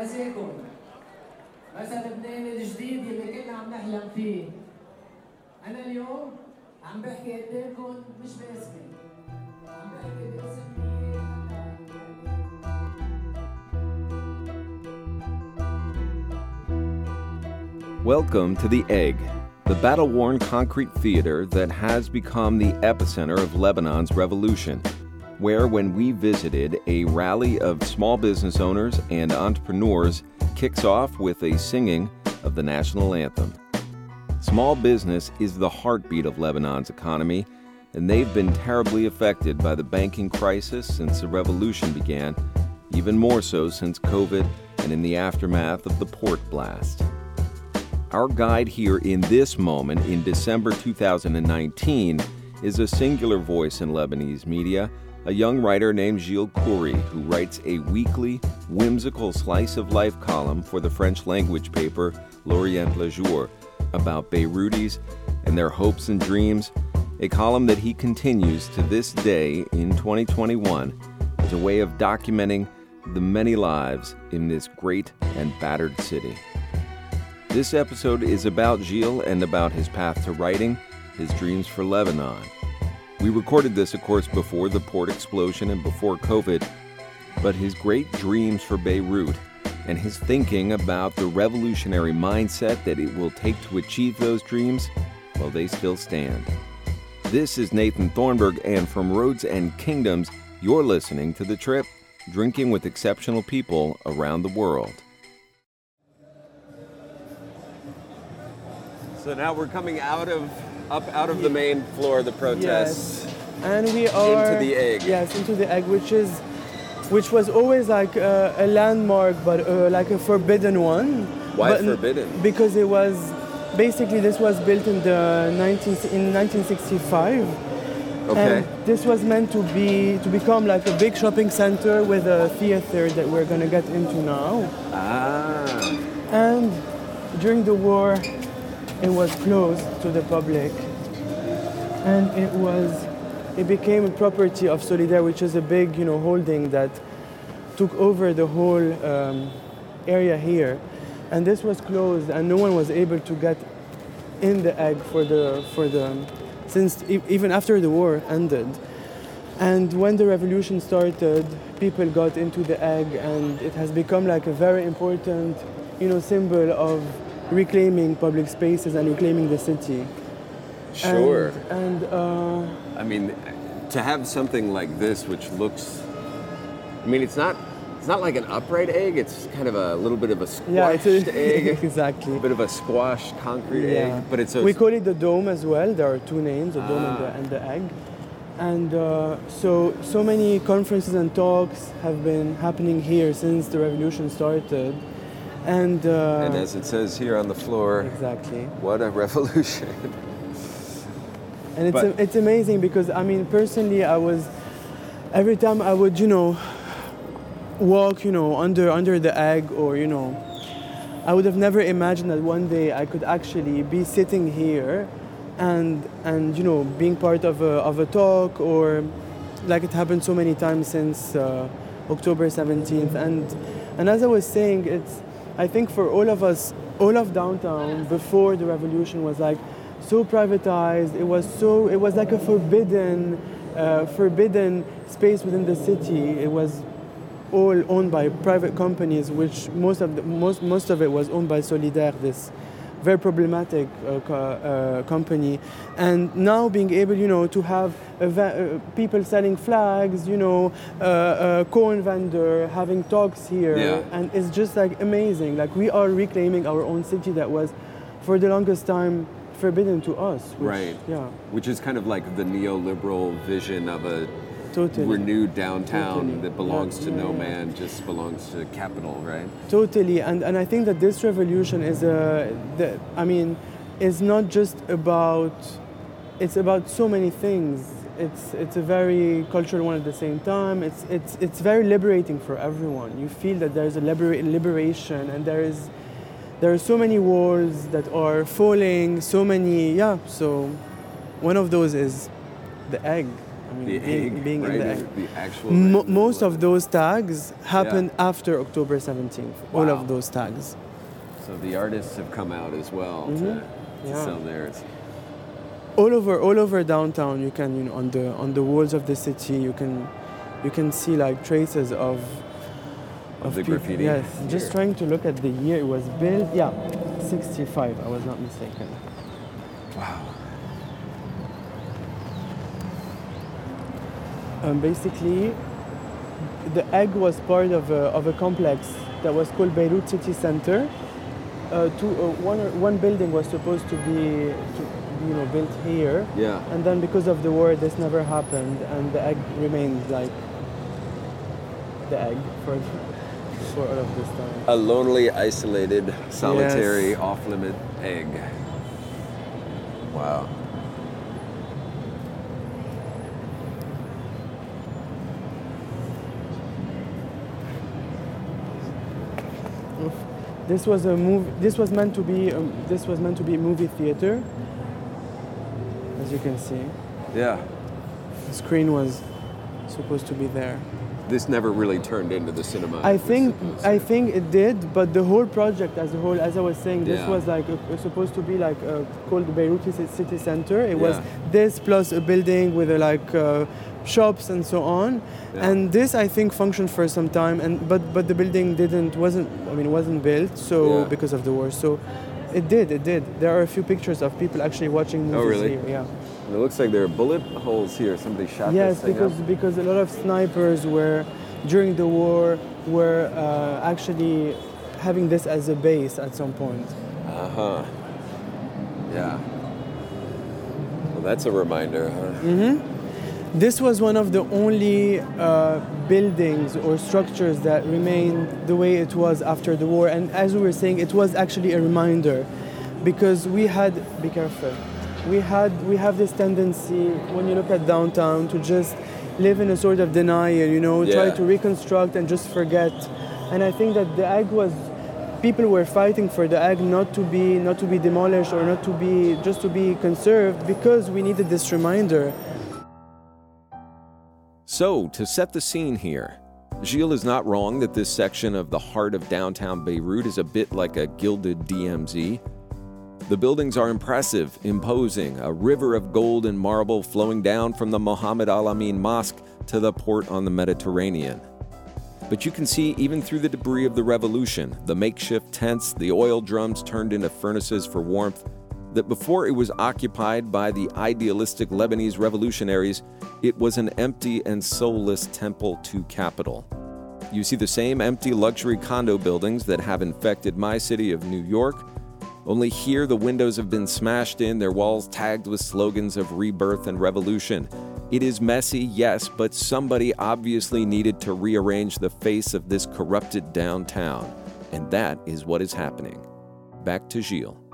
مساكن مثل لبنان الجديد اللي كنا عم نحلم فيه أنا اليوم عم بحكي قدامكم مش باسمي عم بحكي باسم Welcome to The Egg, the battle worn concrete theater that has become the epicenter of Lebanon's revolution. Where, when we visited, a rally of small business owners and entrepreneurs kicks off with a singing of the national anthem. Small business is the heartbeat of Lebanon's economy, and they've been terribly affected by the banking crisis since the revolution began, even more so since COVID and in the aftermath of the port blast. Our guide here in this moment in December 2019 is a singular voice in Lebanese media, a young writer named Gilles Khoury, who writes a weekly, whimsical slice of life column for the French language paper L'Orient Le Jour about Beirutis and their hopes and dreams, a column that he continues to this day in 2021 as a way of documenting the many lives in this great and battered city. This episode is about Gilles and about his path to writing, his dreams for Lebanon. We recorded this, of course, before the port explosion and before COVID, but his great dreams for Beirut and his thinking about the revolutionary mindset that it will take to achieve those dreams, well, they still stand. This is Nathan Thornburgh, and from Roads and Kingdoms, you're listening to The Trip Drinking with Exceptional People Around the World. So now we're coming out of up out of the main floor of the protest Yes, and we are into the egg. Yes, into the egg, which is, which was always like a, a landmark, but uh, like a forbidden one. Why But forbidden? Because it was basically this was built in the 19 in 1965. Okay. And this was meant to be to become like a big shopping center with a theater that we're gonna get into now. Ah. And during the war, it was closed to the public. And it was, it became a property of Solidere, which is a big, you know, holding that took over the whole um, area here. And this was closed, and no one was able to get in the egg for the for the since even after the war ended. And when the revolution started, people got into the egg, and it has become like a very important, you know, symbol of reclaiming public spaces and reclaiming the city. Sure. And, and uh, I mean, to have something like this, which looks, I mean, it's not, it's not like an upright egg. It's kind of a little bit of a yeah, squashed it's a, egg, exactly. a bit of a squashed concrete Yeah. egg. But it's a, we call it the dome as well. There are two names, the dome and, the, Ah. and the egg. And uh, so, so many conferences and talks have been happening here since the revolution started. And, uh, and as it says here on the floor, exactly. what a revolution! And it's, But- it's amazing because I mean, personally, I was every time I would, you know, walk, you know, under under the egg, or you know, I would have never imagined that one day I could actually be sitting here, and and you know, being part of a of a talk, or like it happened so many times since uh, October 17th, and and as I was saying, it's I think for all of us, all of downtown before the revolution was like so privatized. It was so it was like a forbidden, uh, forbidden space within the city. It was all owned by private companies, which most of the, most most of it was owned by Solidere, this very problematic uh, co- uh, company. And now being able, you know, to have va- uh, people selling flags, you know, uh, a corn vendor having talks here, Yeah. and it's just like amazing. Like we are reclaiming our own city that was, for the longest time, forbidden to us. which- Right. Yeah. Which is kind of like the neoliberal vision of a Totally. renewed downtown Totally. that belongs Yeah, to no man, just belongs to capital, right? Totally, and and I think that this revolution is a, the, I mean, it's not just about, it's about so many things. It's it's a very cultural one at the same time. It's it's it's very liberating for everyone. You feel that there's a libera- liberation, and there is, there are so many walls that are falling. So many, yeah. So, one of those is the egg. I mean, The being, egg, being right? in the egg. The actual. Mo- egg. most of those tags happened after October 17th. All of those tags. So the artists have come out as well to, Mhm. to Yeah. sell theirs. all over all over downtown you can you know on the on the walls of the city you can you can see like traces of Of the peop- graffiti yes here. just trying to look at the year it was built yeah 65 i was not mistaken Wow. Um, basically the egg was part of a, of a complex that was called beirut city center uh, two, uh, one, one building was supposed to be to, you know built here Yeah. And then because of the war, this never happened, and the egg remained like the egg for, for all of this time. A lonely, isolated, solitary, Yes. off-limit egg. Wow. This was a movie. This was meant to be. Um, this was meant to be a movie theater. As you can see, Yeah. the screen was supposed to be there. This never really turned into the cinema. I think I think it did, but the whole project as a whole, as I was saying, this Yeah. was like a, a- supposed to be like uh called the Beirut City Center. It was this plus a building with uh, like uh, shops and so on. Yeah. And this I think functioned for some time, and but but the building didn't wasn't I mean wasn't built so Yeah. because of the war. So it did it did. There are a few pictures of people actually watching movies Oh, really? here. Yeah. And it looks like there are bullet holes here. Somebody shot Yes, because up. because a lot of snipers were during the war were uh, actually having this as a base at some point. Uh huh. Yeah. Well, that's a reminder, huh? Mm. This was one of the only uh, buildings or structures that remained the way it was after the war. And as we were saying, it was actually a reminder because we had, be careful, we had, we have this tendency when you look at downtown to just live in a sort of denial, you know, try to reconstruct and just forget. And I think that the egg was, people were fighting for the egg not to be, not to be demolished or not to be, just to be conserved because we needed this reminder So, to set the scene here, Gilles is not wrong that this section of the heart of downtown Beirut is a bit like a gilded DMZ. The buildings are impressive, imposing, a river of gold and marble flowing down from the Mohammed Al Amin Mosque to the port on the Mediterranean. But you can see, even through the debris of the revolution, the makeshift tents, the oil drums turned into furnaces for warmth, that before it was occupied by the idealistic Lebanese revolutionaries, it was an empty and soulless temple to capital. You see the same empty luxury condo buildings that have infected my city of New York, only here the windows have been smashed in, their walls tagged with slogans of rebirth and revolution. It is messy, yes, but somebody obviously needed to rearrange the face of this corrupted downtown. And that is what is happening. Back to Gilles.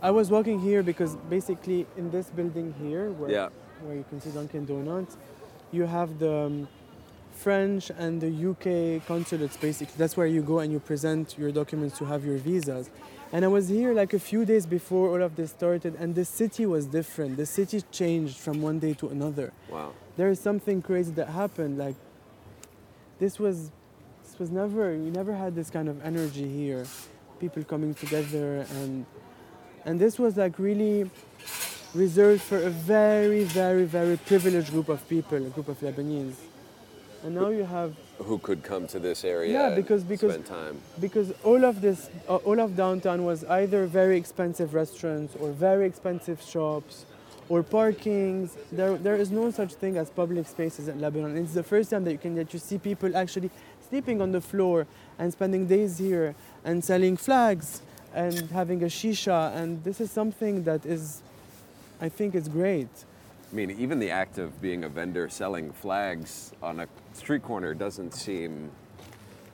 I was walking here because basically in this building here, where, Yeah. where you can see Dunkin' Donuts, you have the um, French and the UK consulates. Basically, that's where you go and you present your documents to have your visas. And I was here like a few days before all of this started, and the city was different. The city changed from one day to another. Wow. There is something crazy that happened. Like this was, this was never. We never had this kind of energy here. People coming together and and this was like really reserved for a very, very, very privileged group of people, a group of Lebanese. And now you have, Who could come to this area Yeah, because- because- spend time? because all of this, uh, all of downtown was either very expensive restaurants or very expensive shops or parkings. There, there is no such thing as public spaces in Lebanon. It's the first time that you can that you see people actually sleeping on the floor and spending days here and selling flags and having a shisha. And this is something that is, I think, is great. I mean, even the act of being a vendor selling flags on a street corner doesn't seem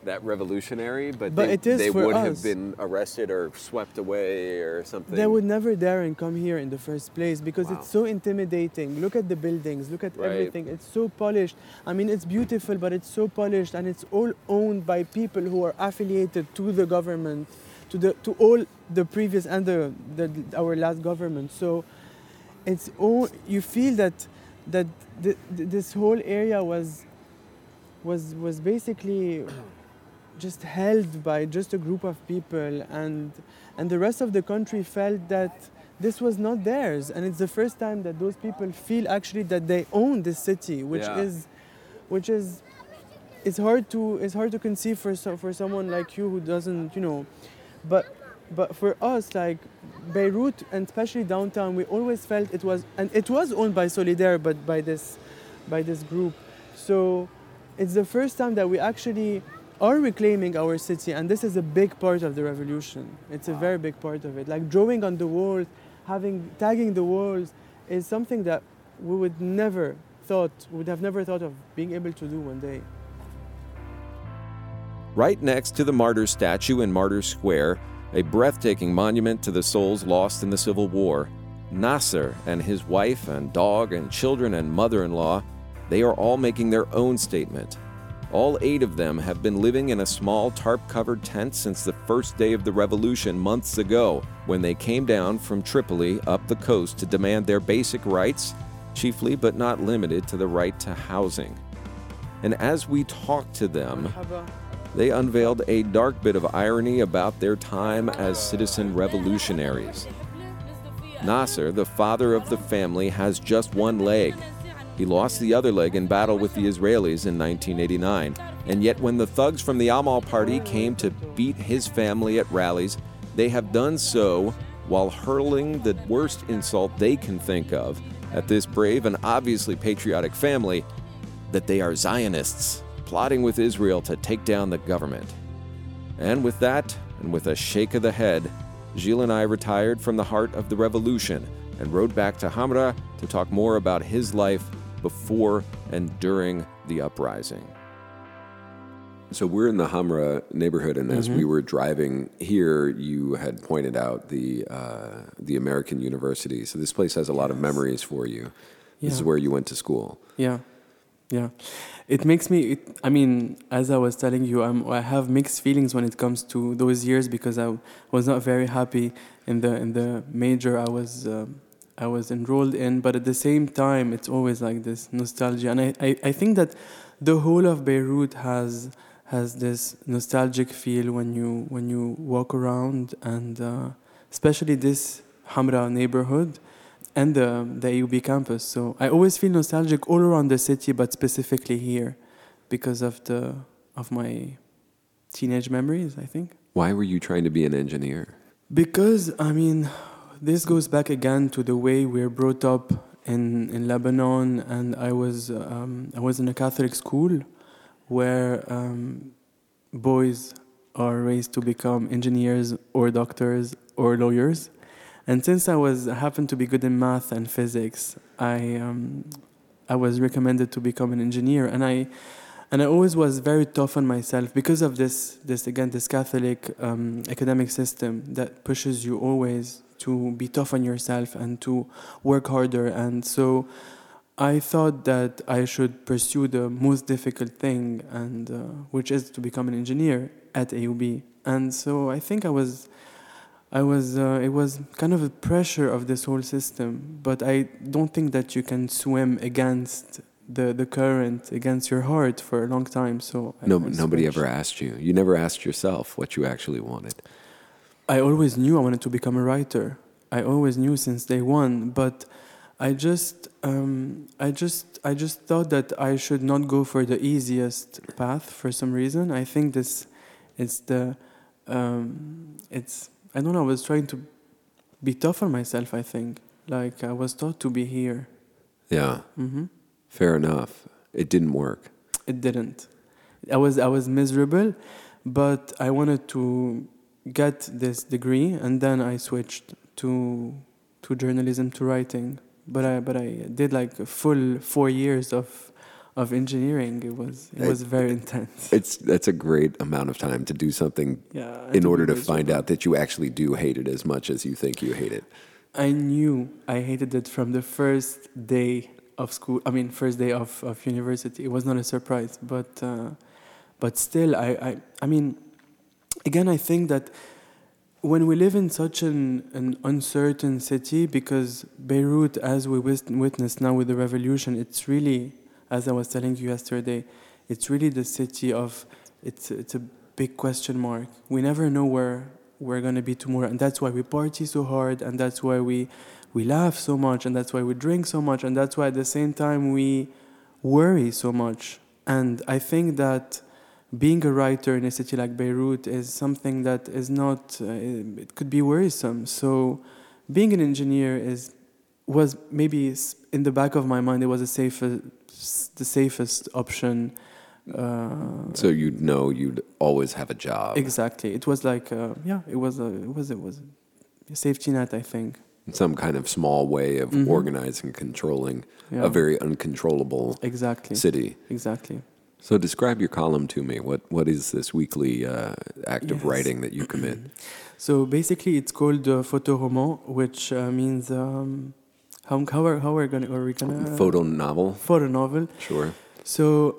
that revolutionary, but, But they, they would us. have been arrested or swept away or something. They would never dare and come here in the first place because Wow. it's so intimidating. Look at the buildings, look at Right. everything. It's so polished. I mean, it's beautiful, but it's so polished and it's all owned by people who are affiliated to the government, to the to all the previous and the, the our last government. So it's all you feel that that th- th- this whole area was was was basically just held by just a group of people and and the rest of the country felt that this was not theirs and it's the first time that those people feel actually that they own this city which Yeah. is which is it's hard to it's hard to conceive for so, for someone like you who doesn't you know but but for us like Beirut and especially downtown we always felt it was and it was owned by Solidere but by this by this group. So it's the first time that we actually are reclaiming our city and this is a big part of the revolution. It's a very big part of it. Like drawing on the walls having tagging the walls is something that we would never thought would have never thought of being able to do one day Right next to the martyr statue in Martyr Square, a breathtaking monument to the souls lost in the Civil War, Nasser and his wife and dog and children and mother in law, they are all making their own statement. All eight of them have been living in a small tarp covered tent since the first day of the revolution months ago, when they came down from Tripoli up the coast to demand their basic rights, chiefly but not limited to the right to housing. And as we talk to them, they unveiled a dark bit of irony about their time as citizen revolutionaries. Nasser, the father of the family, has just one leg. He lost the other leg in battle with the Israelis in 1989, and yet when the thugs from the Amal party came to beat his family at rallies, they have done so while hurling the worst insult they can think of at this brave and obviously patriotic family that they are Zionists plotting with Israel to take down the government. And with that, and with a shake of the head, Gilles and I retired from the heart of the revolution and rode back to Hamra to talk more about his life before and during the uprising. So we're in the Hamra neighborhood, and as we were driving here, you had pointed out the uh, the American University. So this place has a lot of memories for you. This is where you went to school. Yeah, yeah. It makes me. It, I mean, as I was telling you, I'm, I have mixed feelings when it comes to those years because I was not very happy in the in the major I was um I was enrolled in. But at the same time, it's always like this nostalgia, and I, I, I think that the whole of Beirut has has this nostalgic feel when you when you walk around, and uh, especially this Hamra neighborhood and the the AUB campus. So I always feel nostalgic all around the city, but specifically here, because of the of my teenage memories. I think Why were you trying to be an engineer? because I mean, this goes back again to the way we're brought up in in Lebanon, and I was um, I was in a Catholic school where um, boys are raised to become engineers or doctors or lawyers. And since I was happened to be good in math and physics, I um, I was recommended to become an engineer, and I and I always was very tough on myself because of this this again this Catholic um, academic system that pushes you always to be tough on yourself and to work harder, and so. I thought that I should pursue the most difficult thing, and uh, which is to become an engineer at AUB. And so I think I was, I was. Uh, it was kind of a pressure of this whole system. But I don't think that you can swim against the the current, against your heart for a long time. So No, nobody ever asked you. You never asked yourself what you actually wanted. I always knew I wanted to become a writer. I always knew since day one, but I just, um, I just, I just thought that I should not go for the easiest path for some reason. I think this, it's the, um, it's. I don't know. I was trying to be tough on myself. I think, like I was taught to be here. Yeah, hmm fair enough. It didn't work. It didn't. I was I was miserable, but I wanted to get this degree, and then I switched to to journalism to writing. But I but I did like a full four years of of engineering. It was it was very intense. It's that's a great amount of time to do something Yeah. in order to find out that you actually do hate it as much as you think you hate it. I knew I hated it from the first day of school. I mean, first day of, of university. It was not a surprise, but uh, but still, I, I I mean, again, I think that when we live in such an, an uncertain city, because Beirut, as we witness now with the revolution, it's really, as I was telling you yesterday, it's really the city of, it's, it's a big question mark. We never know where we're to be tomorrow. And that's why we party so hard, and that's why we, we laugh so much, and that's why we drink so much, and that's why at the same time we worry so much. And I think that being a writer in a city like Beirut is something that is not, uh, it could be worrisome. So being an engineer is, was maybe in the back of my mind, it was a safest, the safest option. Uh, So you'd know you'd always have a job. exactly. It was like, uh, yeah, it was a, it was, it was a safety net, I think. Some kind of small way of Mhm. organizing, controlling Yeah. a very uncontrollable Exactly. city. Exactly. So describe your column to me. What what is this weekly uh, act of writing that you commit? So basically, it's called uh, photoroman, which uh, means um, how how are how are gonna are we gonna Photo novel, photo novel. sure. So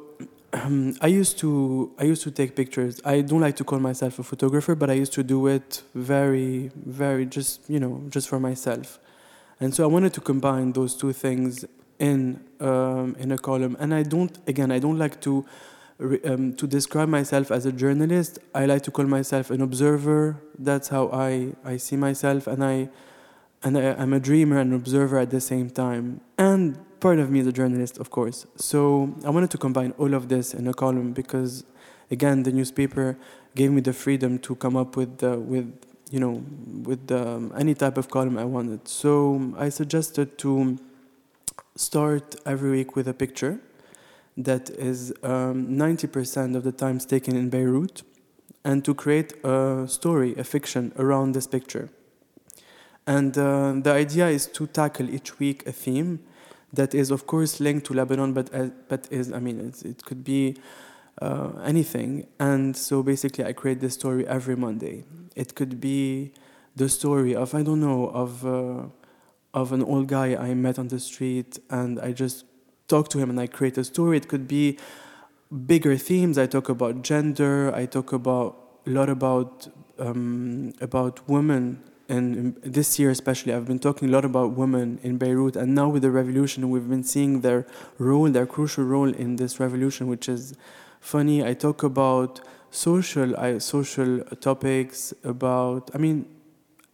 um, I used to I used to take pictures. I don't like to call myself a photographer, but I used to do it very very just you know just for myself, and so I wanted to combine those two things in um, in a column. And I don't again I don't like to um, to describe myself as a journalist. I like to call myself an observer. That's how I I see myself, and I and I, I'm a dreamer and an observer at the same time. And part of me is a journalist, of course. So I wanted to combine all of this in a column because, again, the newspaper gave me the freedom to come up with with you know with any type of column I wanted. So I suggested to start every week with a picture that is um, 90% of the times taken in Beirut, and to create a story, a fiction around this picture. And uh, the idea is to tackle each week a theme that is, of course, linked to Lebanon, but uh, but is I mean, it could be uh, anything. And so basically, I create this story every Monday. It could be the story of I don't know of uh, of an old guy I met on the street, and I just talk to him and I create a story. It could be bigger themes. I talk about gender. I talk about a lot about um, about women. And this year, especially, I've been talking a lot about women in Beirut. And now, with the revolution, we've been seeing their role, their crucial role in this revolution, which is funny. I talk about social, I, social topics. About, I mean,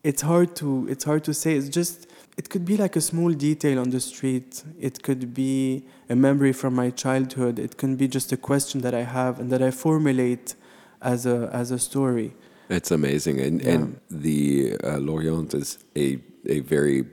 it's hard to it's hard to say. It's just it could be like a small detail on the street. It could be a memory from my childhood. It can be just a question that I have and that I formulate as a as a story. It's amazing, and Yeah. and the uh, L'Orient is a a very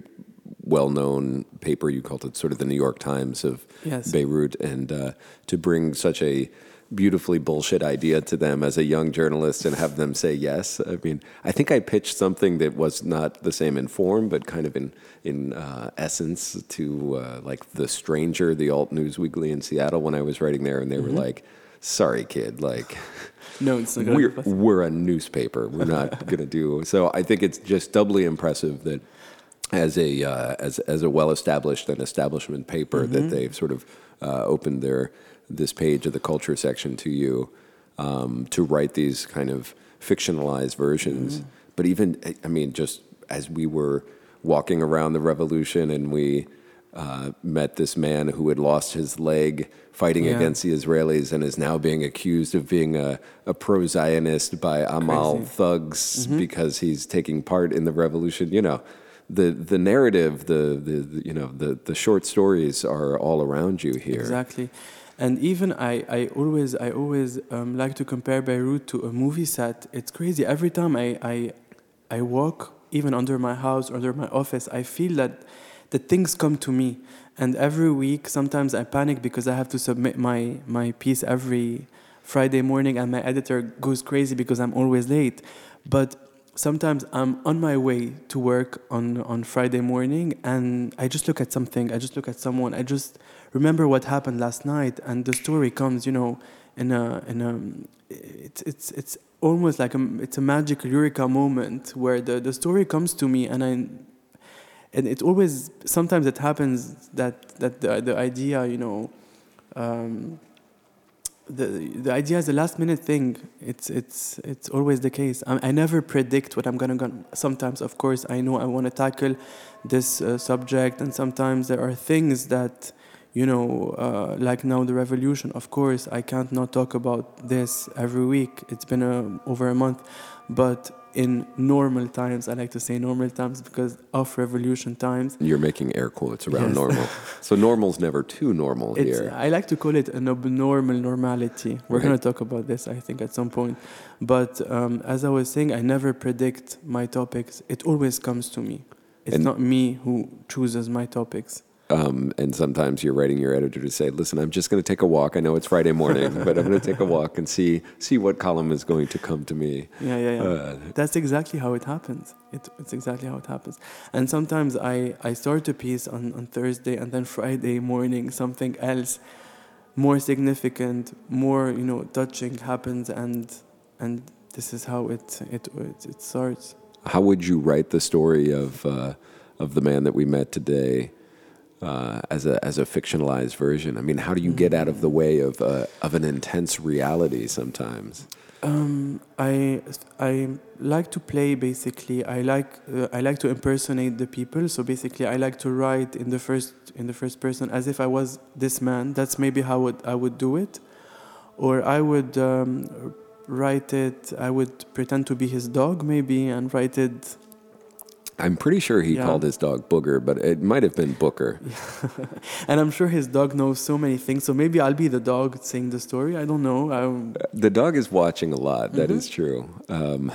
well known paper. You called it sort of the New York Times of Yes. Beirut, and uh, to bring such a beautifully bullshit idea to them as a young journalist and have them say yes. I mean, I think I pitched something that was not the same in form, but kind of in in uh, essence to uh, like the Stranger, the alt news weekly in Seattle when I was writing there, and they were like, "Sorry, kid, like." No, it's not we're we're a newspaper. We're not going to do so. I think it's just doubly impressive that as a uh, as as a well established and establishment paper Mm-hmm. that they've sort of uh, opened their this page of the culture section to you um, to write these kind of fictionalized versions. Mm-hmm. But even I mean, just as we were walking around the revolution and we. Uh, met this man who had lost his leg fighting Yeah. against the Israelis and is now being accused of being a, a pro Zionist by Amal Crazy. thugs Mm-hmm. because he's taking part in the revolution. You know, the the narrative, the, the, the you know the the short stories are all around you here. Exactly. And even I, I always I always um, like to compare Beirut to a movie set. It's crazy. Every time I, I I walk, even under my house or under my office, I feel that that things come to me. And every week, sometimes I panic because I have to submit my my piece every Friday morning, and my editor goes crazy because I'm always late. But sometimes I'm on my way to work on, on Friday morning and I just look at something, I just look at someone, I just remember what happened last night and the story comes, you know, in a, in a it's, it's, it's almost like a, it's a magic eureka moment where the, the story comes to me and I, and it always, sometimes it happens that, that the, the idea, you know, um, the the idea is a last minute thing. It's it's it's always the case. I, I never predict what I'm gonna go. Sometimes, of course, I know I want to tackle this uh, subject, and sometimes there are things that you know, uh, like now the revolution. Of course, I can't not talk about this every week. It's been a, over a month, but in normal times. I like to say normal times because of revolution times. You're making air quotes around Yes. normal. so normal's never too normal It's, here. I like to call it an abnormal normality. We're Right. going to talk about this, I think, at some point. But um, as I was saying, I never predict my topics. It always comes to me. It's And- not me who chooses my topics. Um, and sometimes you're writing your editor to say, "Listen, I'm just going to take a walk. I know it's Friday morning, but I'm going to take a walk and see see what column is going to come to me." Yeah, yeah, yeah. Uh, That's exactly how it happens. It, it's exactly how it happens. And sometimes I, I start a piece on, on Thursday and then Friday morning something else more significant, more you know touching happens and and this is how it it it, it starts. How would you write the story of uh, of the man that we met today uh, as a as a fictionalized version? I mean, how do you get out of the way of uh, of an intense reality sometimes? Um, I I like to play basically. I like uh, I like to impersonate the people. So basically, I like to write in the first in the first person as if I was this man. That's maybe how I would do it, or I would um, write it. I would pretend to be his dog maybe and write it. I'm pretty sure he Yeah. called his dog Booger, but it might have been Booker. and I'm sure his dog knows so many things. So maybe I'll be the dog saying the story. I don't know. Um, The dog is watching a lot. That Mm-hmm. is true. Um,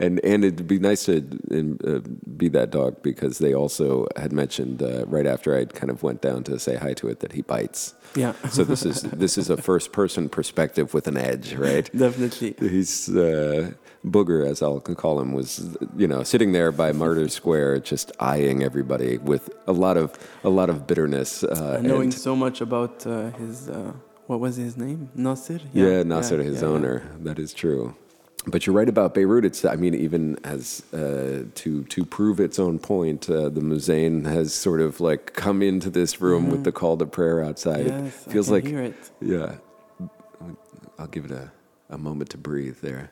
and and it'd be nice to uh, be that dog because they also had mentioned uh, right after I kind of went down to say hi to it that he bites. yeah, So this is this is a first person perspective with an edge, right? definitely. He's uh, Booger, as I'll call him, was you know sitting there by Martyr Square, just eyeing everybody with a lot of a lot of bitterness. Uh, knowing and- so much about uh, his uh, what was his name Nasir Yeah, Nasser, his yeah, yeah. owner. That is true. But you're right about Beirut. It's, I mean, even as uh, to to prove its own point, uh, the muezzin has sort of like come into this room with the call to prayer outside. Mm-hmm. Yes, it feels like, yeah. I'll give it a, a moment to breathe there.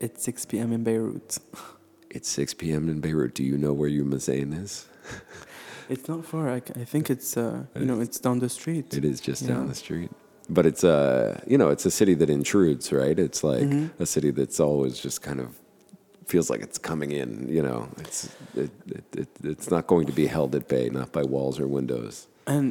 It's 6 p.m. in Beirut. It's 6 p.m. in Beirut. Do you know where your muezzin is? It's not far. I, I think it's uh, you know it's down the street. It is just Yeah. down the street. But it's uh, you know, it's a city that intrudes, right? It's like Mm-hmm. a city that's always just kind of feels like it's coming in. You know, it's it, it, it, it's not going to be held at bay, not by walls or windows. And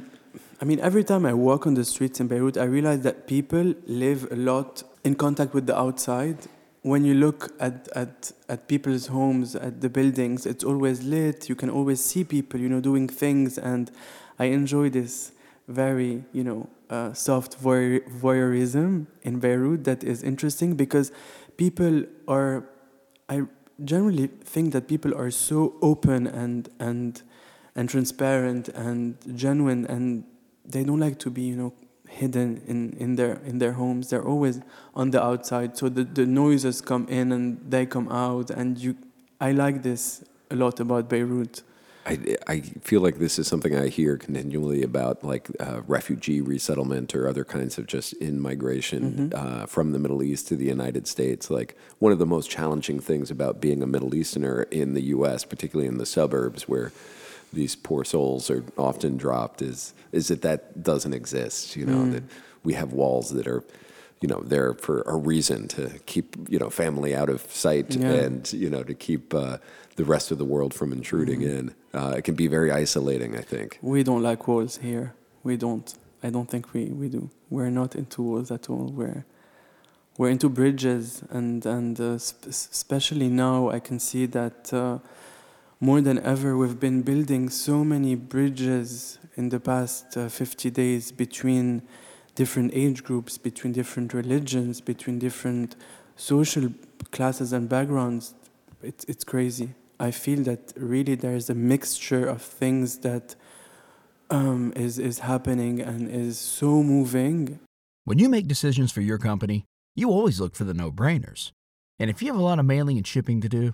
I mean, every time I walk on the streets in Beirut, I realize that people live a lot in contact with the outside. When you look at, at, at people's homes, at the buildings, it's always lit. You can always see people, you know, doing things. And I enjoy this very, you know, uh, soft voyeur- voyeurism in Beirut that is interesting because people are, I generally think that people are so open and, and, and transparent and genuine and they don't like to be you know hidden in, in their in their homes they're always on the outside so the, the noises come in and they come out and you i like this a lot about beirut I, I feel like this is something I hear continually about, like uh, refugee resettlement or other kinds of just in migration uh, from the Middle East to the United States. Like one of the most challenging things about being a Middle Easterner in the U.S., particularly in the suburbs where these poor souls are often dropped, is is that that doesn't exist. You know that we have walls that are you know there for a reason to keep you know family out of sight Yeah. and you know to keep uh, the rest of the world from intruding in. Uh, it can be very isolating i think. We don't like walls here. We don't i don't think we, we do. We're not into walls at all. We're we're into bridges and and uh, sp- especially now i can see that uh, more than ever we've been building so many bridges in the past uh, 50 days between different age groups between different religions between different social classes and backgrounds. It's, it's crazy. I feel that really there's a mixture of things that um, is, is happening and is so moving. When you make decisions for your company, you always look for the no brainers. And if you have a lot of mailing and shipping to do,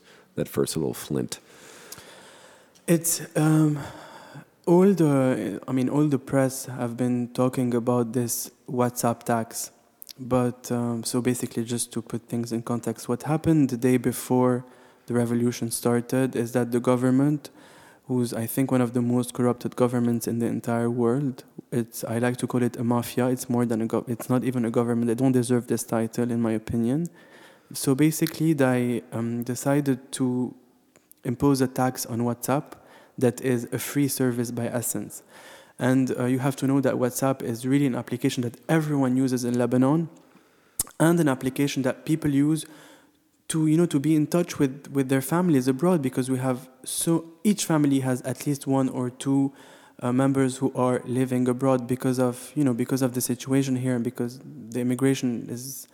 that first little flint? It's um, all the, I mean, all the press have been talking about this WhatsApp tax. But um, so basically, just to put things in context, what happened the day before the revolution started is that the government, who's I think one of the most corrupted governments in the entire world, it's I like to call it a mafia. It's more than a gov- it's not even a government. They don't deserve this title, in my opinion. So basically, they um, decided to impose a tax on WhatsApp that is a free service by essence. And uh, you have to know that WhatsApp is really an application that everyone uses in Lebanon and an application that people use to you know to be in touch with with their families abroad because we have so each family has at least one or two uh, members who are living abroad because of you know because of the situation here and because the immigration is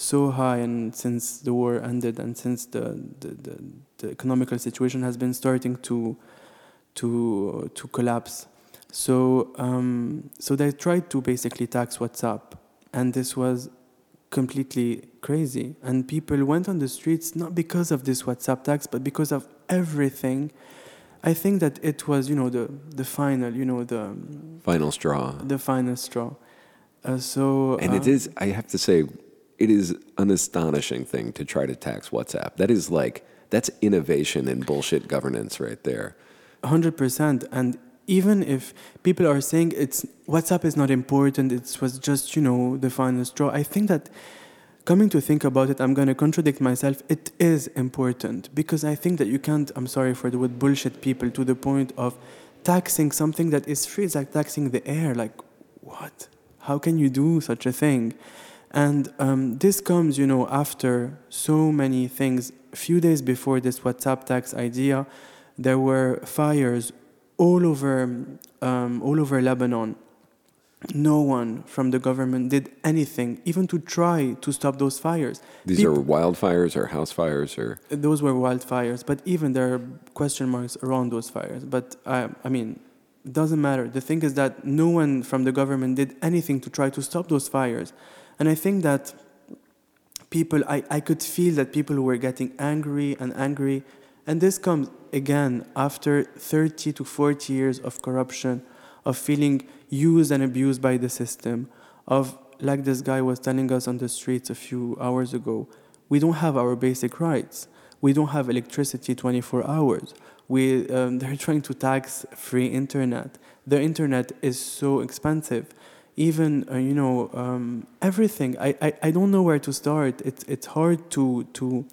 so high and since the war ended and since the the, the, the economical situation has been starting to to to collapse. So um, so they tried to basically tax WhatsApp and this was completely crazy. And people went on the streets not because of this WhatsApp tax but because of everything. I think that it was you know the the final you know the Final straw. the final straw. Uh, so And it uh, is, I have to say, it is an astonishing thing to try to tax WhatsApp. That is like, that's innovation and bullshit governance right there. hundred percent. And even if people are saying it's WhatsApp is not important, it was just you know the final straw. I think that coming to think about it, I'm gonna contradict myself. It is important because I think that you can't. I'm sorry for the word bullshit people to the point of taxing something that is free. It's like taxing the air. Like what? How can you do such a thing? And um, this comes, you know, after so many things. A few days before this WhatsApp tax idea, there were fires all over, um, all over Lebanon. No one from the government did anything, even to try to stop those fires. These Peop- are wildfires or house fires or those were wildfires, but even there are question marks around those fires. But I, I mean, it doesn't matter. The thing is that no one from the government did anything to try to stop those fires. And I think that people, I, I could feel that people were getting angry and angry. And this comes again after 30 to 40 years of corruption, of feeling used and abused by the system, of, like this guy was telling us on the streets a few hours ago, we don't have our basic rights. We don't have electricity 24 hours. We, um, they're trying to tax free internet. The internet is so expensive. Even, uh, you know, um, everything. I, I, I don't know where to start. It's, it's hard to, to.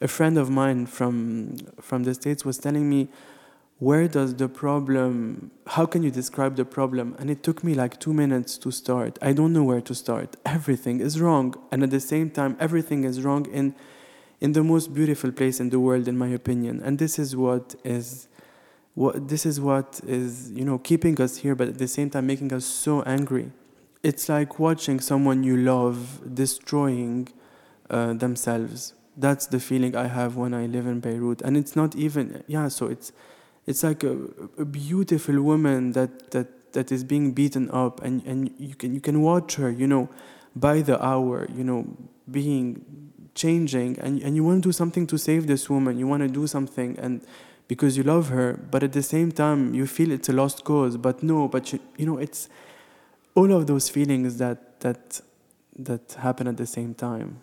A friend of mine from, from the States was telling me, where does the problem, how can you describe the problem? And it took me like two minutes to start. I don't know where to start. Everything is wrong. And at the same time, everything is wrong in in the most beautiful place in the world in my opinion and this is what is what this is what is you know keeping us here but at the same time making us so angry. It's like watching someone you love destroying uh, themselves. That's the feeling i have when i live in beirut. And it's not even yeah so it's it's like a, a beautiful woman that that that is being beaten up and and you can you can watch her you know by the hour you know being changing. And, and you want to do something to save this woman. You want to do something. And because you love her but at the same time you feel it's a lost cause but no but you, you know it's all of those feelings that that that happen at the same time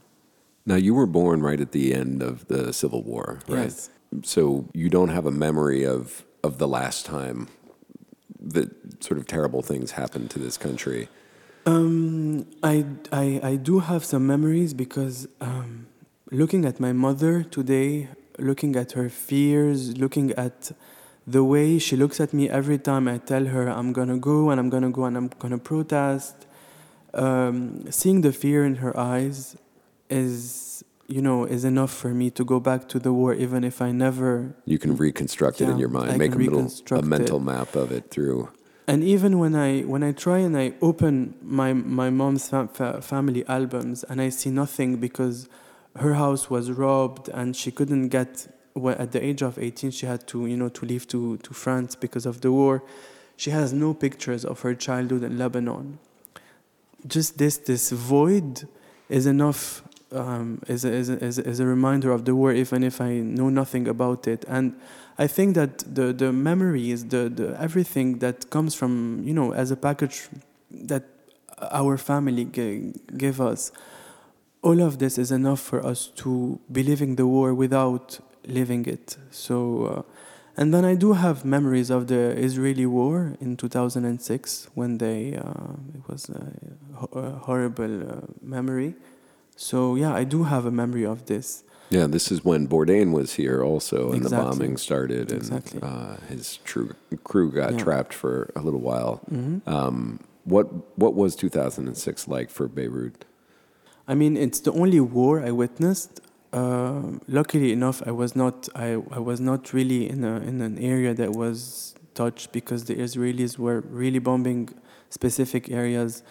Now, you were born right at the end of the Civil War, right? Yes. So you don't have a memory of, of the last time that sort of terrible things happened to this country. Um, I, I, I do have some memories because um, looking at my mother today, looking at her fears, looking at the way she looks at me every time I tell her I'm gonna go and I'm gonna go and I'm gonna protest, um, seeing the fear in her eyes is, you know, is enough for me to go back to the war, even if I never. You can reconstruct it in your mind, I make a little a mental it. map of it through. And even when I when I try and I open my my mom's fa- fa- family albums and I see nothing because her house was robbed and she couldn't get well, at the age of 18 she had to you know to leave to to France because of the war. She has no pictures of her childhood in Lebanon. Just this this void is enough um, is, a, is, a, is, is a reminder of the war even if I know nothing about it and I think that the the memories, the, the everything that comes from you know as a package that our family g- give us, all of this is enough for us to be living the war without living it. So, uh, and then I do have memories of the Israeli war in 2006 when they uh, it was a, a horrible uh, memory. So yeah, I do have a memory of this. Yeah, this is when Bourdain was here also, and the bombing started, and Exactly. uh, his true crew got Yeah. trapped for a little while. hmm Um, what what was 2006 like for Beirut? I mean, it's the only war I witnessed. Uh, luckily enough, I was not. I, I was not really in a in an area that was touched because the Israelis were really bombing specific areas,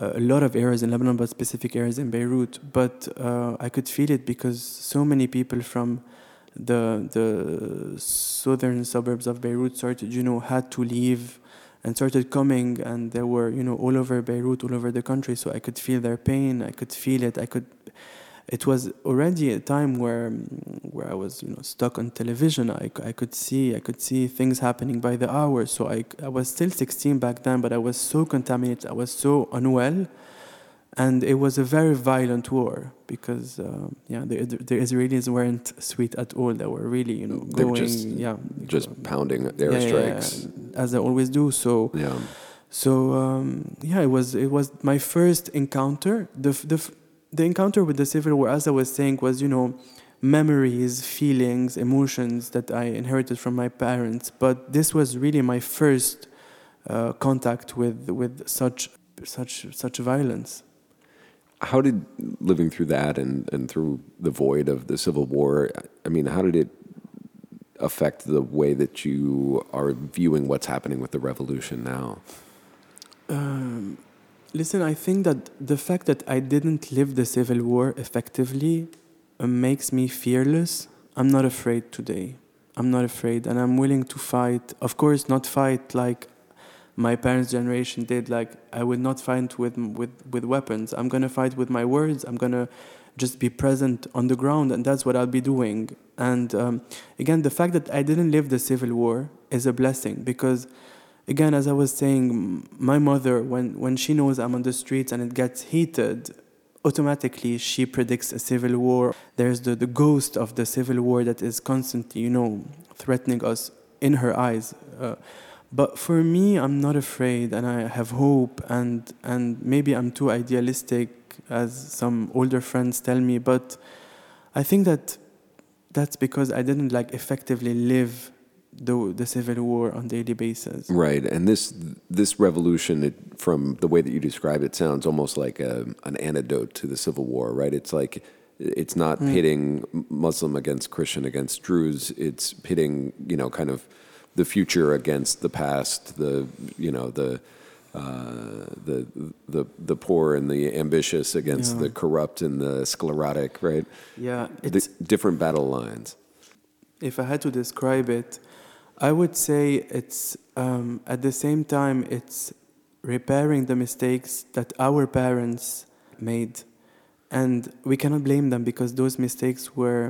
uh, a lot of areas in Lebanon, but specific areas in Beirut. But uh, I could feel it because so many people from the the southern suburbs of Beirut started, you know, had to leave and started coming and they were you know all over beirut all over the country so i could feel their pain i could feel it i could it was already a time where where i was you know stuck on television. I, I could see i could see things happening by the hour so I, I was still 16 back then but i was so contaminated i was so unwell and it was a very violent war because uh, yeah the, the israelis weren't sweet at all they were really you know They were going just- yeah Just pounding yeah, yeah, airstrikes. yeah, as they always do so Yeah. so um, yeah, it was it was my first encounter. The the the encounter with the civil war, as I was saying, was you know memories, feelings, emotions that I inherited from my parents. But this was really my first uh, contact with with such such such violence. How did living through that and, and through the void of the Civil War, I mean, how did it affect the way that you are viewing what's happening with the revolution now? Um, listen, I think that the fact that I didn't live the civil war effectively uh, makes me fearless. I'm not afraid today. I'm not afraid, and I'm willing to fight. Of course, not fight like my parents' generation did. Like I would not fight with with with weapons. I'm gonna fight with my words. I'm gonna just be present on the ground, and that's what I'll be doing. And um, again, the fact that I didn't live the civil war is a blessing because again, as I was saying, my mother, when, when she knows I'm on the streets and it gets heated, automatically she predicts a civil war. There's the, the ghost of the civil war that is constantly, you know, threatening us in her eyes. Uh, but for me, I'm not afraid and I have hope, and, and maybe I'm too idealistic, as some older friends tell me, but I think that that's because I didn't like effectively live the, the civil war on daily basis. Right, and this this revolution, it, from the way that you describe it, sounds almost like a, an antidote to the Civil War. Right? It's like it's not mm. pitting Muslim against Christian against Druze. It's pitting you know kind of the future against the past. The you know the. Uh, the the the poor and the ambitious against Yeah. the corrupt and the sclerotic, right? Yeah, it's, different battle lines. if I had to describe it, I would say it's um, at the same time it's repairing the mistakes that our parents made, and we cannot blame them because those mistakes were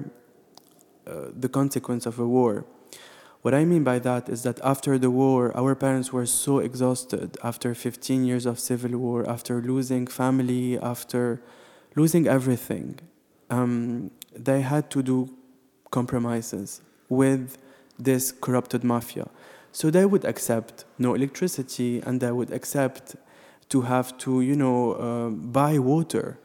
uh, the consequence of a war. What I mean by that is that after the war, our parents were so exhausted after 15 years of civil war, after losing family, after losing everything. Um, they had to do compromises with this corrupted mafia. So they would accept no electricity and they would accept to have to, you know, uh, buy water.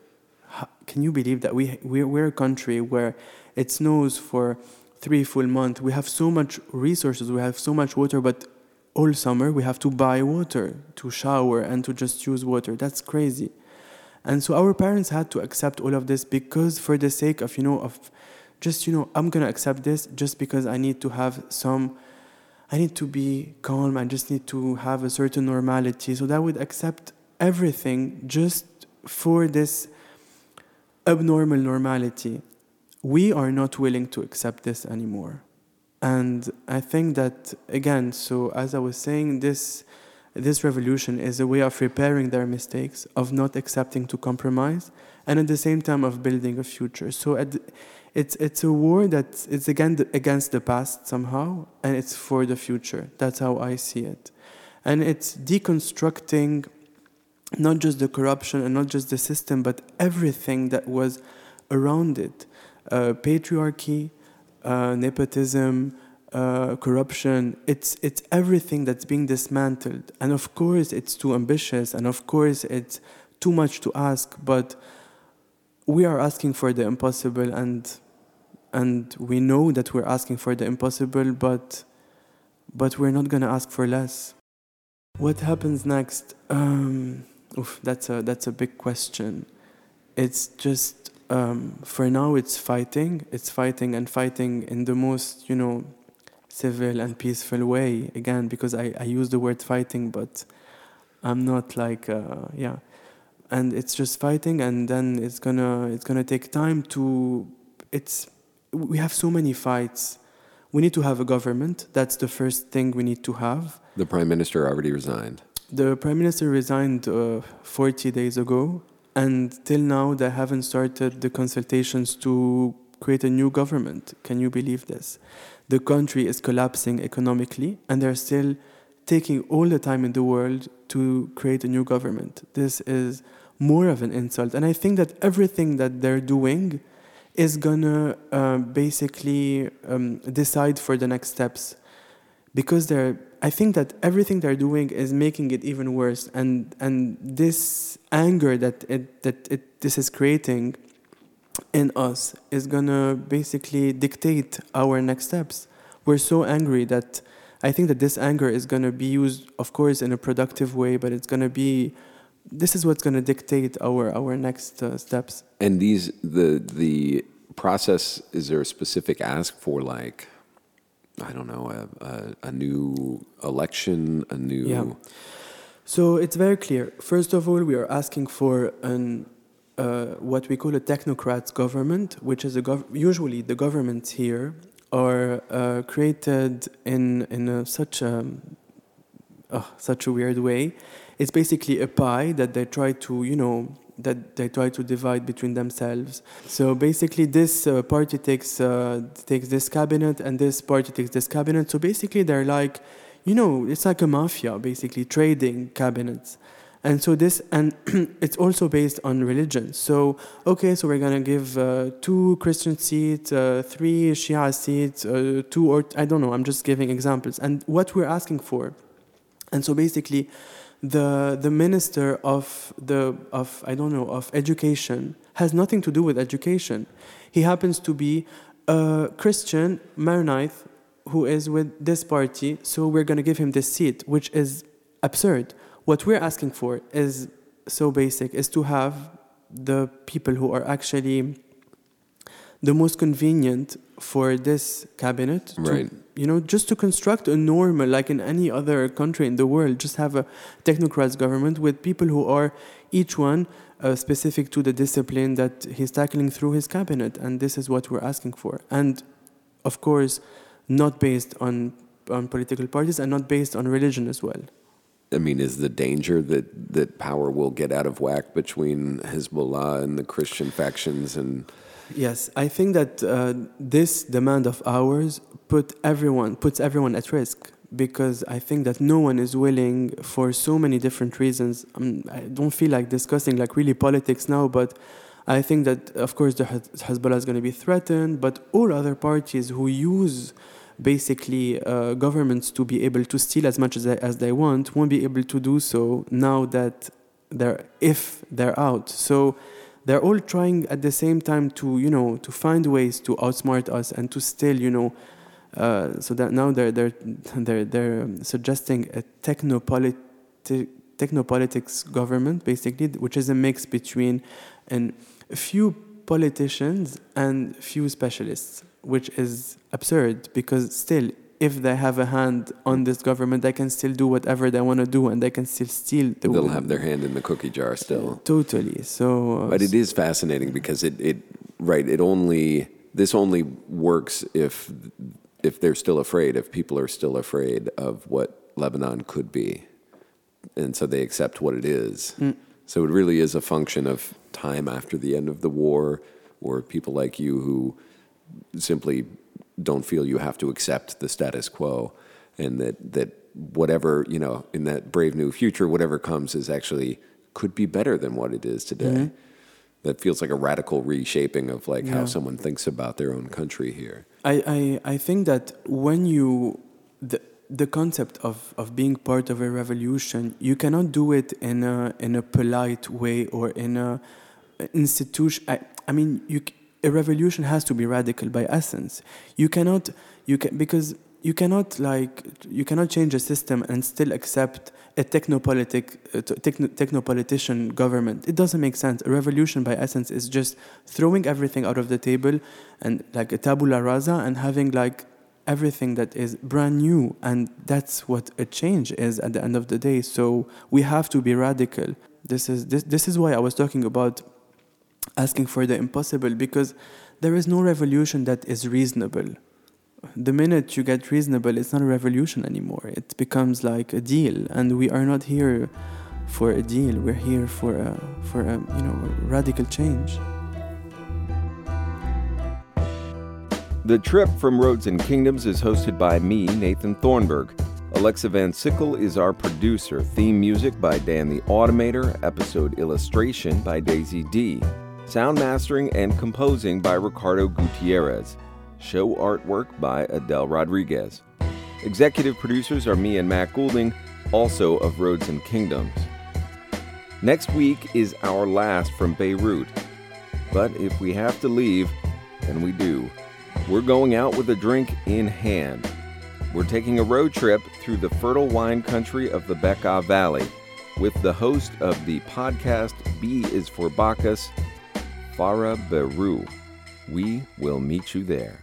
How, can you believe that we we're, we're a country where it snows for three full months? We have so much resources, we have so much water, but all summer we have to buy water to shower and to just use water. That's crazy. And so our parents had to accept all of this because for the sake of, you know, of just, you know, I'm going to accept this just because I need to have some, I need to be calm. I just need to have a certain normality. So that would accept everything just for this abnormal normality. We are not willing to accept this anymore. And I think that, again, so as I was saying, this this revolution is a way of repairing their mistakes, of not accepting to compromise, and at the same time of building a future. So it's it's a war that it's again against the past somehow, and it's for the future. That's how I see it, and it's deconstructing not just the corruption and not just the system, but everything that was around it, patriarchy, uh, nepotism uh, corruption. It's it's everything that's being dismantled, and of course it's too ambitious, and of course it's too much to ask. But we are asking for the impossible, and and we know that we're asking for the impossible, but but we're not gonna ask for less. What happens next? Um, oof, that's a that's a big question. It's just um, for now it's fighting. It's fighting and fighting in the most you know civil and peaceful way. Again because I, I use the word fighting but i'm not like uh, yeah. And it's just fighting and then it's gonna it's gonna take time to it's we have so many fights. We need to have a government. That's the first thing we need to have. The prime minister already resigned. The prime minister resigned uh, 40 days ago and till now they haven't started the consultations to create a new government can you believe this the country is collapsing economically and they're still taking all the time in the world to create a new government. This is more of an insult. And I think that everything that they're doing is gonna uh, basically um, decide for the next steps because they're I think that everything they're doing is making it even worse and and this anger that it that it this is creating in us is gonna basically dictate our next steps. We're so angry that I think that this anger is gonna be used, of course, in a productive way, but it's gonna be. This is what's gonna dictate our our next uh, steps. And these the the process is there a specific ask for like I don't know a, a, a new election, a new. Yeah. So it's very clear. First of all, we are asking for an uh, what we call a technocrat government, which is a gov- usually the governments here are uh, created in in a, such a oh, such a weird way. It's basically a pie that they try to you know that they try to divide between themselves. So basically, this uh, party takes uh, takes this cabinet, and this party takes this cabinet. So basically, they're like, you know, it's like a mafia, basically trading cabinets and so this and it's also based on religion so okay so we're to give uh, two christian seats uh, three shia seats uh, two or i don't know i'm just giving examples and what we're asking for and so basically the the minister of the of i don't know of education has nothing to do with education. He happens to be a christian maronite who is with this party so we're going to give him this seat which is absurd. What we're asking for is so basic is to have the people who are actually the most convenient for this cabinet to, right. you know just to construct a normal like in any other country in the world. Just have a technocrats government with people who are each one uh, specific to the discipline that he's tackling through his cabinet and this is what we're asking for. And of course not based on on political parties and not based on religion as well. I mean, is the danger that, that power will get out of whack between Hezbollah and the Christian factions and Yes, I think that uh, this demand of ours put everyone puts everyone at risk because I think that no one is willing for so many different reasons. Um, I don't feel like discussing like really politics now, but I think that of course the Hezbollah is going to be threatened, but all other parties who use basically uh, governments to be able to steal as much as they, as they want won't be able to do so now that they're if they're out. So they're all trying at the same time to you know to find ways to outsmart us and to still you know. Uh, so that now they're they're they're they're suggesting a technopolitic technopolitics government basically, which is a mix between an a few politicians and few specialists, which is absurd because still if they have a hand on this government, they can still do whatever they want to do, and they can still steal the. They'll have their hand in the cookie jar still. Totally. So. Uh, but it is fascinating because it, it right it only this only works if if they're still afraid if people are still afraid of what Lebanon could be, and so they accept what it is. Mm. So it really is a function of time after the end of the war, or people like you who simply don't feel you have to accept the status quo and that that whatever you know in that brave new future whatever comes is actually could be better than what it is today mm-hmm. that feels like a radical reshaping of like yeah. how someone thinks about their own country here I, I, I think that when you the, the concept of, of being part of a revolution you cannot do it in a in a polite way or in a institution I, I mean you a revolution has to be radical by essence. You cannot, you can, because you cannot like you cannot change a system and still accept a technopolitic uh, techno, technopolitician government. It doesn't make sense. A revolution by essence is just throwing everything out of the table and like a tabula rasa and having like everything that is brand new. And that's what a change is at the end of the day. So we have to be radical. This is this, this is why i was talking about asking for the impossible because there is no revolution that is reasonable. The minute you get reasonable, it's not a revolution anymore. It becomes like a deal, and we are not here for a deal. We're here for a for a you know radical change. The trip from Roads and Kingdoms is hosted by me, Nathan Thornburgh. Alexa Van Sickle is our producer. Theme music by Dan the Automator. Episode illustration by Daisy D. Sound mastering and composing by Ricardo Gutierrez. Show artwork by Adele Rodriguez. Executive producers are me and Matt Goulding, also of Roads and Kingdoms. Next week is our last from Beirut. But if we have to leave, then we do. We're going out with a drink in hand. We're taking a road trip through the fertile wine country of the Bekaa Valley with the host of the podcast B is for Bacchus, Farah Berrou. We will meet you there.